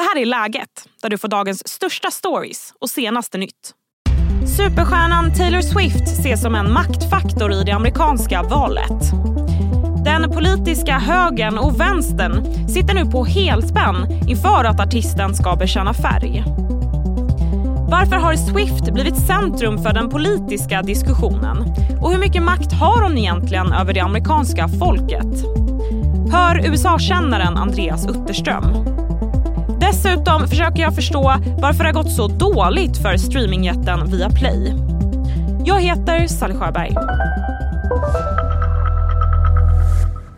Det här är Läget, där du får dagens största stories och senaste nytt. Superstjärnan Taylor Swift ses som en maktfaktor i det amerikanska valet. Den politiska högern och vänstern sitter nu på helspänn inför att artisten ska bekänna färg. Varför har Swift blivit centrum för den politiska diskussionen? Och hur mycket makt har hon egentligen över det amerikanska folket? Hör USA-kännaren Andreas Utterström. Dessutom försöker jag förstå varför det har gått så dåligt för streamingjätten Viaplay. Jag heter Sally Sjöberg.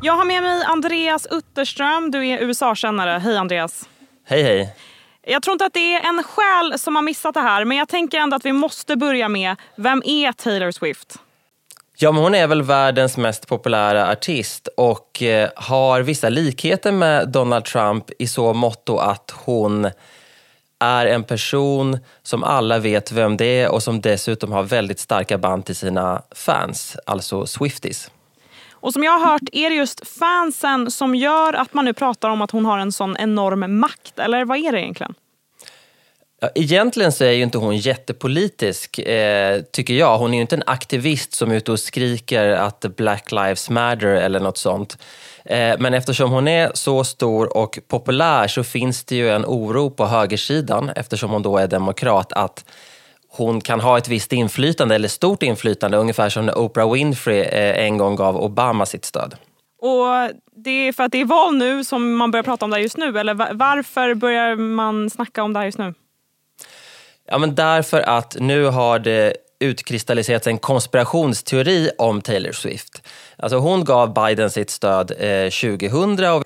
Jag har med mig Andreas Utterström. Du är USA-kännare. Hej Andreas. Hej hej. Jag tror inte att det är en själ som har missat det här men jag tänker ändå att vi måste börja med, vem är Taylor Swift? Ja, men hon är väl världens mest populära artist och eh, har vissa likheter med Donald Trump i så motto att hon är en person som alla vet vem det är och som dessutom har väldigt starka band till sina fans, alltså Swifties. Och som jag har hört är det just fansen som gör att man nu pratar om att hon har en sån enorm makt, eller vad är det egentligen? Ja, egentligen så är ju inte hon jättepolitisk, eh, tycker jag. Hon är ju inte en aktivist som är ute och skriker att Black Lives Matter eller något sånt. Eh, men eftersom hon är så stor och populär så finns det ju en oro på högersidan, eftersom hon då är demokrat, att hon kan ha ett visst inflytande, eller stort inflytande, ungefär som när Oprah Winfrey eh, en gång gav Obama sitt stöd. Och det är för att det är val nu som man börjar prata om det här just nu, eller varför börjar man snacka om det här just nu? Ja, men därför att nu har det utkristalliserats en konspirationsteori om Taylor Swift. Alltså hon gav Biden sitt stöd eh, 2000. Och...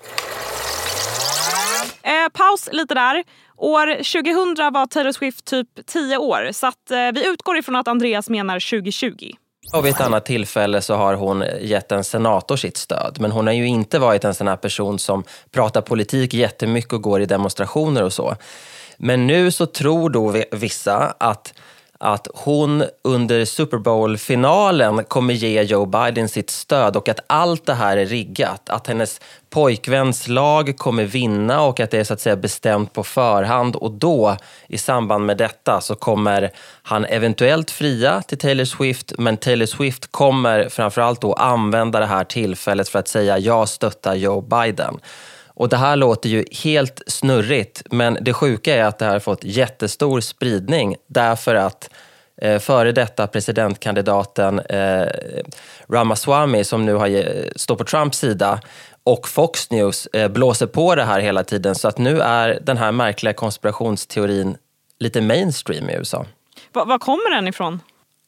Eh, paus lite där. År 2000 var Taylor Swift typ 10 år så att, eh, vi utgår ifrån att Andreas menar 2020. Och vid ett annat tillfälle så har hon gett en senator sitt stöd. Men hon har ju inte varit en sån här person som pratar politik jättemycket och går i demonstrationer och så. Men nu så tror då vissa att att hon under Super Bowl-finalen kommer ge Joe Biden sitt stöd och att allt det här är riggat. Att hennes pojkväns lag kommer vinna och att det är så att säga bestämt på förhand och då i samband med detta så kommer han eventuellt fria till Taylor Swift men Taylor Swift kommer framförallt då använda det här tillfället för att säga jag stöttar Joe Biden. Och det här låter ju helt snurrigt, men det sjuka är att det här har fått jättestor spridning därför att eh, före detta presidentkandidaten eh, Ramaswamy som nu har, står på Trumps sida och Fox News eh, blåser på det här hela tiden så att nu är den här märkliga konspirationsteorin lite mainstream i USA. Var kommer den ifrån?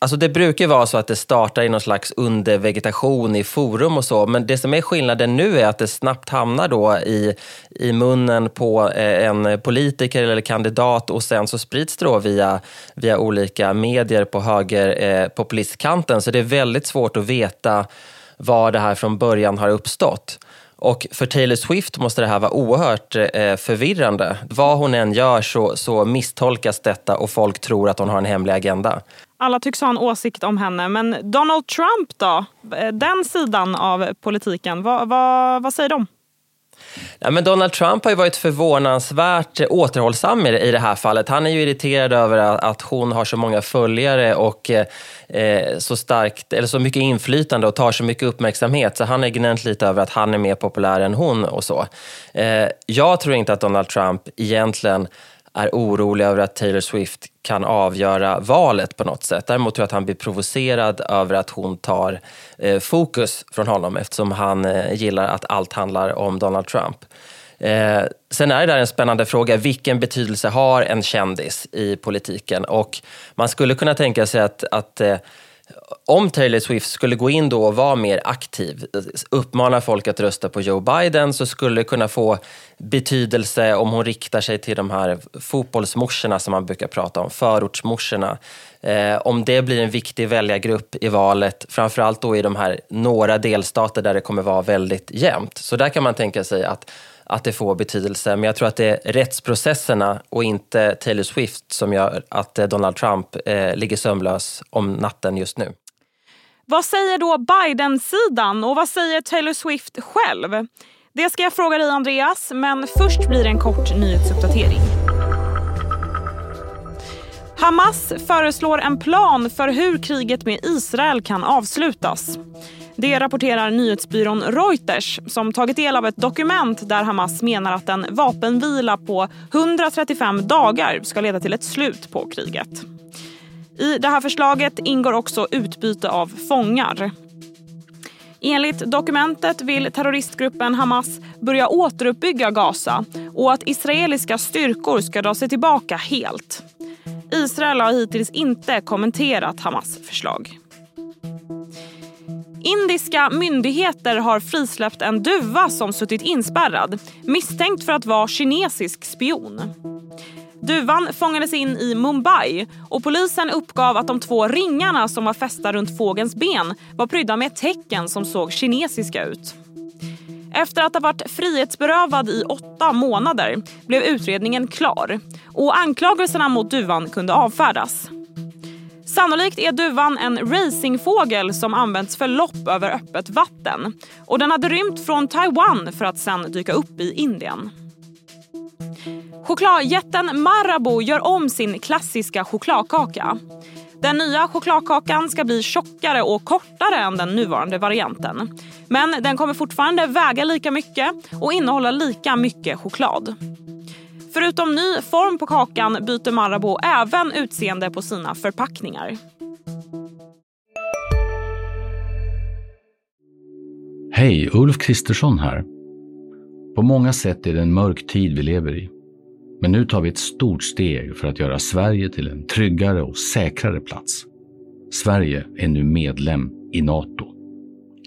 Alltså det brukar vara så att det startar i någon slags undervegetation i forum och så, men det som är skillnaden nu är att det snabbt hamnar då i, i munnen på eh, en politiker eller kandidat och sen så sprids det då via, via olika medier på högerpopulistkanten. Eh, så det är väldigt svårt att veta var det här från början har uppstått. Och för Taylor Swift måste det här vara oerhört eh, förvirrande. Vad hon än gör så, så misstolkas detta och folk tror att hon har en hemlig agenda. Alla tycks ha en åsikt om henne. Men Donald Trump då? Eh, den sidan av politiken, vad, vad, vad säger de? Ja, men Donald Trump har ju varit förvånansvärt återhållsam i det här fallet. Han är ju irriterad över att hon har så många följare och eh, eh, så starkt, eller så mycket inflytande och tar så mycket uppmärksamhet. Så han är gnällt lite över att han är mer populär än hon och så. Eh, jag tror inte att Donald Trump egentligen är orolig över att Taylor Swift kan avgöra valet på något sätt. Däremot tror jag att han blir provocerad över att hon tar eh, fokus från honom eftersom han eh, gillar att allt handlar om Donald Trump. Eh, sen är det där en spännande fråga, vilken betydelse har en kändis i politiken? Och man skulle kunna tänka sig att, att eh, om Taylor Swift skulle gå in då och vara mer aktiv, uppmana folk att rösta på Joe Biden, så skulle det kunna få betydelse om hon riktar sig till de här fotbollsmorsorna som man brukar prata om, förortsmorsorna. Eh, om det blir en viktig väljargrupp i valet, framförallt då i de här några delstater där det kommer vara väldigt jämnt. Så där kan man tänka sig att att det får betydelse. Men jag tror att det är rättsprocesserna och inte Taylor Swift som gör att eh, Donald Trump eh, ligger sömnlös om natten just nu. Vad säger då Biden-sidan och vad säger Taylor Swift själv? Det ska jag fråga dig Andreas, men först blir det en kort nyhetsuppdatering. Hamas föreslår en plan för hur kriget med Israel kan avslutas. Det rapporterar nyhetsbyrån Reuters som tagit del av ett dokument där Hamas menar att en vapenvila på 135 dagar ska leda till ett slut på kriget. I det här förslaget ingår också utbyte av fångar. Enligt dokumentet vill terroristgruppen Hamas börja återuppbygga Gaza och att israeliska styrkor ska dra sig tillbaka helt. Israel har hittills inte kommenterat Hamas förslag. Indiska myndigheter har frisläppt en duva som suttit inspärrad misstänkt för att vara kinesisk spion. Duvan fångades in i Mumbai och polisen uppgav att de två ringarna som var fästa runt fågelns ben var prydda med tecken som såg kinesiska ut. Efter att ha varit frihetsberövad i åtta månader blev utredningen klar och anklagelserna mot duvan kunde avfärdas. Sannolikt är duvan en racingfågel som används för lopp över öppet vatten och den hade rymt från Taiwan för att sen dyka upp i Indien. Chokladjätten Marabou gör om sin klassiska chokladkaka. Den nya chokladkakan ska bli tjockare och kortare än den nuvarande varianten. Men den kommer fortfarande väga lika mycket och innehålla lika mycket choklad. Förutom ny form på kakan byter Marabou även utseende på sina förpackningar. Hej, Ulf Kristersson här. På många sätt är det en mörk tid vi lever i. Men nu tar vi ett stort steg för att göra Sverige till en tryggare och säkrare plats. Sverige är nu medlem i Nato.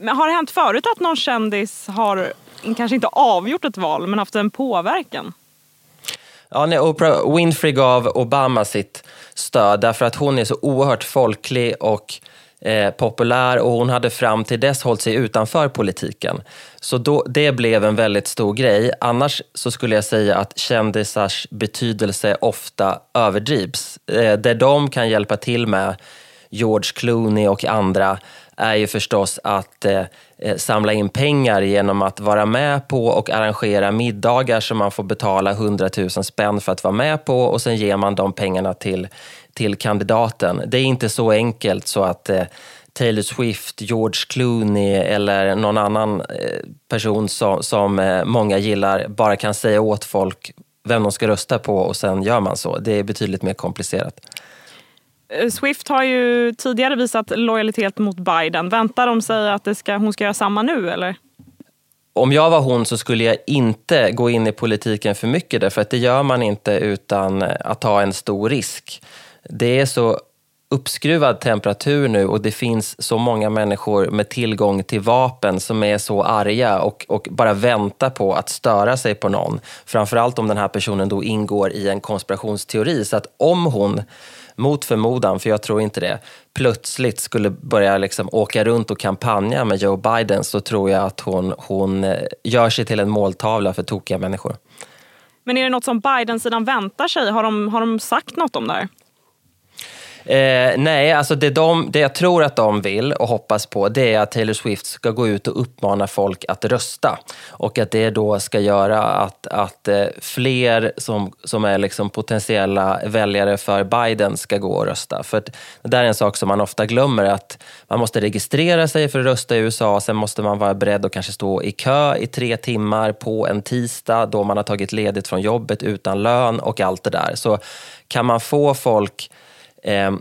Har det hänt förut att någon kändis har, kanske inte avgjort ett val, men haft en påverkan? Ja, när Oprah Winfrey gav Obama sitt stöd därför att hon är så oerhört folklig och eh, populär och hon hade fram till dess hållit sig utanför politiken. Så då, det blev en väldigt stor grej. Annars så skulle jag säga att kändisars betydelse ofta överdrivs. Eh, det de kan hjälpa till med George Clooney och andra är ju förstås att eh, eh, samla in pengar genom att vara med på och arrangera middagar som man får betala 100 000 spänn för att vara med på och sen ger man de pengarna till, till kandidaten. Det är inte så enkelt så att eh, Taylor Swift, George Clooney eller någon annan eh, person som, som eh, många gillar bara kan säga åt folk vem de ska rösta på och sen gör man så. Det är betydligt mer komplicerat. Eh, Swift har ju tidigare visat lojalitet mot Biden. Väntar de sig att det ska, hon ska göra samma nu eller? Om jag var hon så skulle jag inte gå in i politiken för mycket därför att det gör man inte utan eh, att ta en stor risk. Det är så uppskruvad temperatur nu och det finns så många människor med tillgång till vapen som är så arga och, och bara väntar på att störa sig på någon. Framförallt om den här personen då ingår i en konspirationsteori. Så att om hon mot förmodan, för jag tror inte det, plötsligt skulle börja liksom åka runt och kampanja med Joe Biden så tror jag att hon, hon eh, gör sig till en måltavla för tokiga människor. Men är det något som Biden-sidan väntar sig? Har de, har de sagt något om det här? Eh, nej, alltså det, de, det jag tror att de vill och hoppas på det är att Taylor Swift ska gå ut och uppmana folk att rösta. Och att det då ska göra att, att eh, fler som, som är liksom potentiella väljare för Biden ska gå och rösta. För det där är en sak som man ofta glömmer att man måste registrera sig för att rösta i USA. Sen måste man vara beredd att kanske stå i kö i tre timmar på en tisdag då man har tagit ledigt från jobbet utan lön och allt det där. Så kan man få folk Ehm,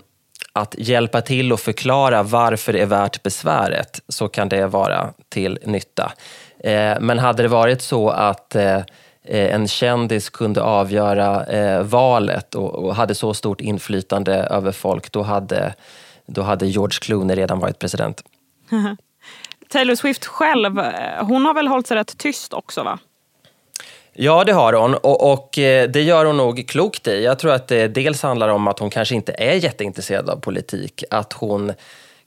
att hjälpa till och förklara varför det är värt besväret så kan det vara till nytta. Ehm, men hade det varit så att eh, en kändis kunde avgöra eh, valet och, och, hade så stort inflytande över folk, då hade, då hade George Clooney redan varit president. Taylor Swift själv, eh, hon har väl hållit sig rätt tyst också va? Ja, det har hon och, och, eh, det gör hon nog klokt i. Jag tror att det dels handlar om att hon kanske inte är jätteintresserad av politik. Att hon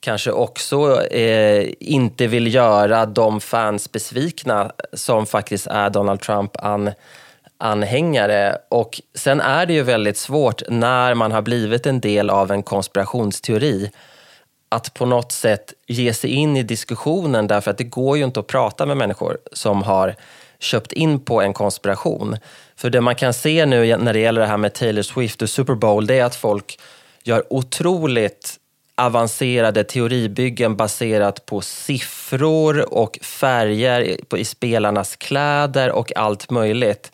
kanske också eh, inte vill göra de fans besvikna som faktiskt är Donald Trump-anhängare. Och sen är det ju väldigt svårt när man har blivit en del av en konspirationsteori att på något sätt ge sig in i diskussionen därför att det går ju inte att prata med människor som har köpt in på en konspiration. För det man kan se nu när det gäller det här med Taylor Swift och Super Bowl, det är att folk gör otroligt avancerade teoribyggen baserat på siffror och färger i spelarnas kläder och allt möjligt.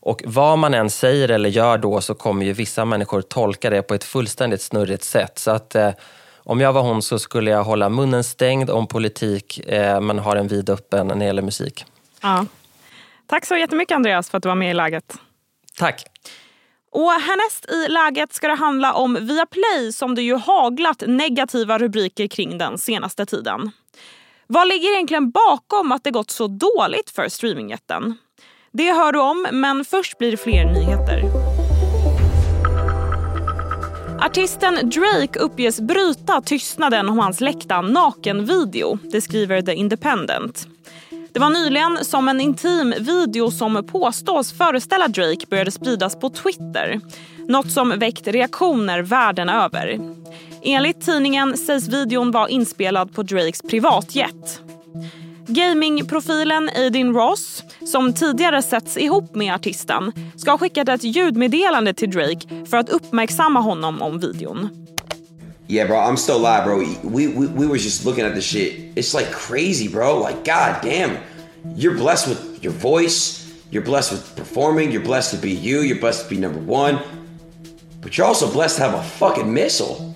Och vad man än säger eller gör då så kommer ju vissa människor tolka det på ett fullständigt snurrigt sätt. Så att eh, om jag var hon så skulle jag hålla munnen stängd om politik eh, men ha den vidöppen när det gäller musik. Ja. Tack så jättemycket Andreas för att du var med i Läget. Tack. Och härnäst i läget ska det handla om Viaplay som det ju haglat negativa rubriker kring den senaste tiden. Vad ligger egentligen bakom att det gått så dåligt för streamingjätten? Det hör du om, men först blir det fler nyheter. Artisten Drake uppges bryta tystnaden om hans läckta nakenvideo. Det skriver The Independent. Det var nyligen som en intim video som påstås föreställa Drake började spridas på Twitter. Något som väckt reaktioner världen över. Enligt tidningen sägs videon vara inspelad på Drakes privatjet. Gamingprofilen Aiden Ross, som tidigare setts ihop med artisten ska ha skickat ett ljudmeddelande till Drake för att uppmärksamma honom om videon. Yeah, bro, I'm still live, bro. We, we, we were just looking at the shit. It's like crazy, bro. Like, god damn. You're blessed with your voice. You're blessed with performing. You're blessed to be you. You're blessed to be number one. But you're also blessed to have a fucking missile.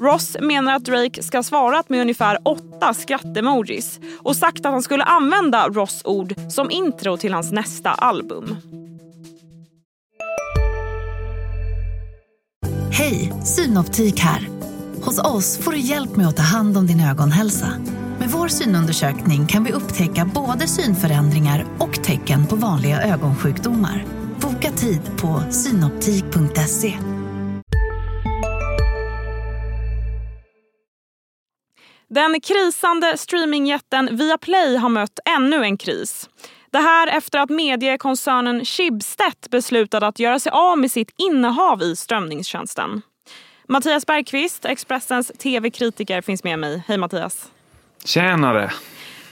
Ross menar att Drake ska ha svarat med ungefär åtta skrattemojis och sagt att han skulle använda Ross ord som intro till hans nästa album. Hej, Synoptik här. Hos oss får du hjälp med att ta hand om din ögonhälsa. Med vår synundersökning kan vi upptäcka både synförändringar och tecken på vanliga ögonsjukdomar. Boka tid på synoptik.se. Den krisande streamingjätten Viaplay har mött ännu en kris. Det här efter att mediekoncernen Schibsted beslutade att göra sig av med sitt innehav i strömningstjänsten. Mattias Bergqvist, Expressens tv-kritiker, finns med mig. Hej Mattias! Tjänare!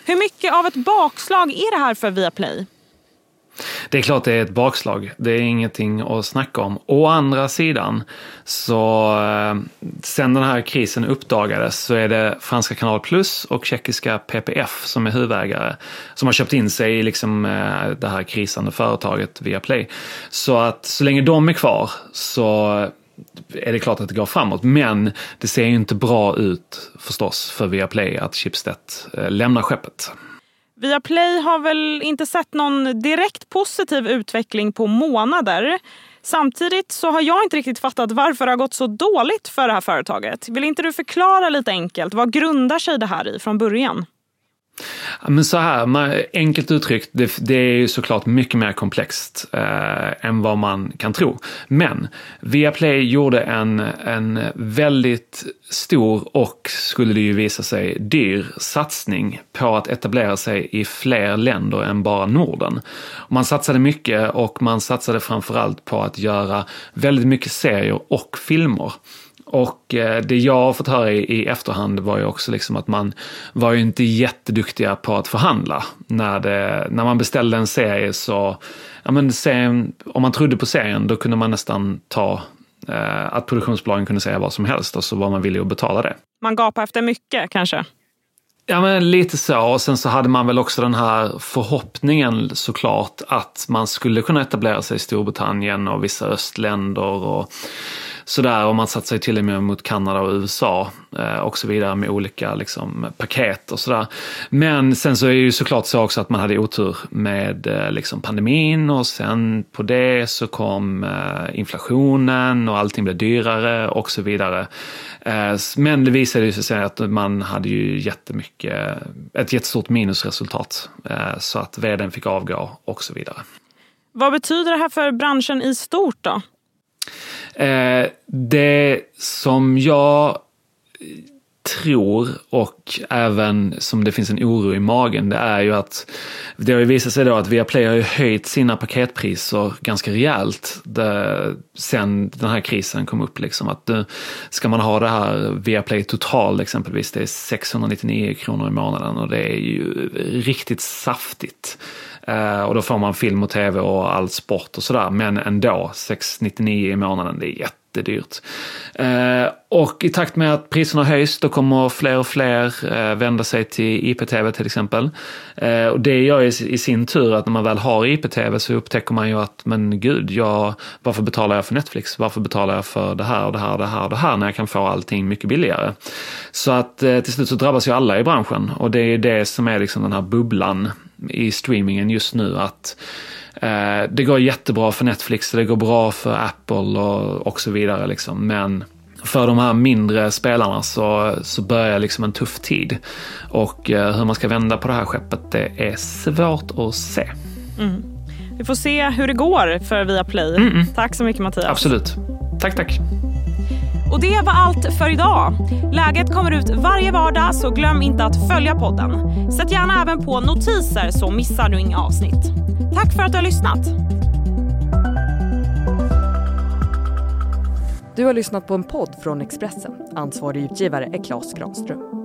Hur mycket av ett bakslag är det här för Viaplay? Det är klart det är ett bakslag. Det är ingenting att snacka om. Å andra sidan, så eh, sen den här krisen uppdagades så är det franska Kanal Plus och tjeckiska PPF som är huvudägare som har köpt in sig i liksom, eh, det här krisande företaget Viaplay. Så att så länge de är kvar så är det klart att det går framåt. Men det ser ju inte bra ut förstås för Viaplay att Schibsted eh, lämnar skeppet. Viaplay har väl inte sett någon direkt positiv utveckling på månader. Samtidigt så har jag inte riktigt fattat varför det har gått så dåligt för det här företaget. Vill inte du förklara lite enkelt, vad grundar sig det här i från början? Men så här, enkelt uttryckt, det, det är ju såklart mycket mer komplext eh, än vad man kan tro. Men Viaplay gjorde en, en väldigt stor och, skulle det ju visa sig, dyr satsning på att etablera sig i fler länder än bara Norden. Man satsade mycket och man satsade framförallt på att göra väldigt mycket serier och filmer. Och eh, det jag har fått höra i, efterhand var ju också liksom att man var ju inte jätteduktiga på att förhandla. När, det, när man beställde en serie så, ja men serien, om man trodde på serien då kunde man nästan ta eh, att produktionsbolagen kunde säga vad som helst och så var man villig att betala det. Man gapade efter mycket kanske? Ja, men lite så. Och sen så hade man väl också den här förhoppningen såklart att man skulle kunna etablera sig i Storbritannien och vissa östländer och sådär. Och man satsar ju till och med mot Kanada och USA eh, och så vidare med olika liksom, paket och sådär. Men sen så är det ju såklart så också att man hade otur med eh, liksom, pandemin och sen på det så kom eh, inflationen och allting blev dyrare och så vidare. Eh, men det visade sig att man hade ju jättemycket, ett jättestort minusresultat. Eh, så att vdn fick avgå och så vidare. Vad betyder det här för branschen i stort då? Eh, det som jag tror och även som det finns en oro i magen, det är ju att det har ju visat sig då att Viaplay har ju höjt sina paketpriser ganska rejält det, sen den här krisen kom upp. Liksom. Att nu ska man ha det här Viaplay Total exempelvis, det är 699 kronor i månaden och det är ju riktigt saftigt. Eh, och då får man film och tv och all sport och sådär. Men ändå, 699 i månaden, det är jättedyrt. Eh, och i takt med att priserna höjs då kommer fler och fler eh, vända sig till IPTV till exempel. Eh, och det gör i, i sin tur att när man väl har IPTV så upptäcker man ju att men gud, jag, varför betalar jag för Netflix? Varför betalar jag för det här och det här och det här och det här när jag kan få allting mycket billigare? Så att eh, till slut så drabbas ju alla i branschen och det är det som är liksom den här bubblan i streamingen just nu att Eh, det går jättebra för Netflix, det går bra för Apple och, och så vidare. Liksom. Men för de här mindre spelarna så, så börjar liksom en tuff tid. Och eh, hur man ska vända på det här skeppet, det är svårt att se. Mm. Vi får se hur det går för Viaplay. Mm -mm. Tack så mycket Mattias. Absolut. Tack, tack. Och det var allt för idag. Läget kommer ut varje vardag så glöm inte att följa podden. Sätt gärna även på notiser så missar du inga avsnitt. Tack för att du har lyssnat. Du har lyssnat på en podd från Expressen. Ansvarig utgivare är Klas Granström.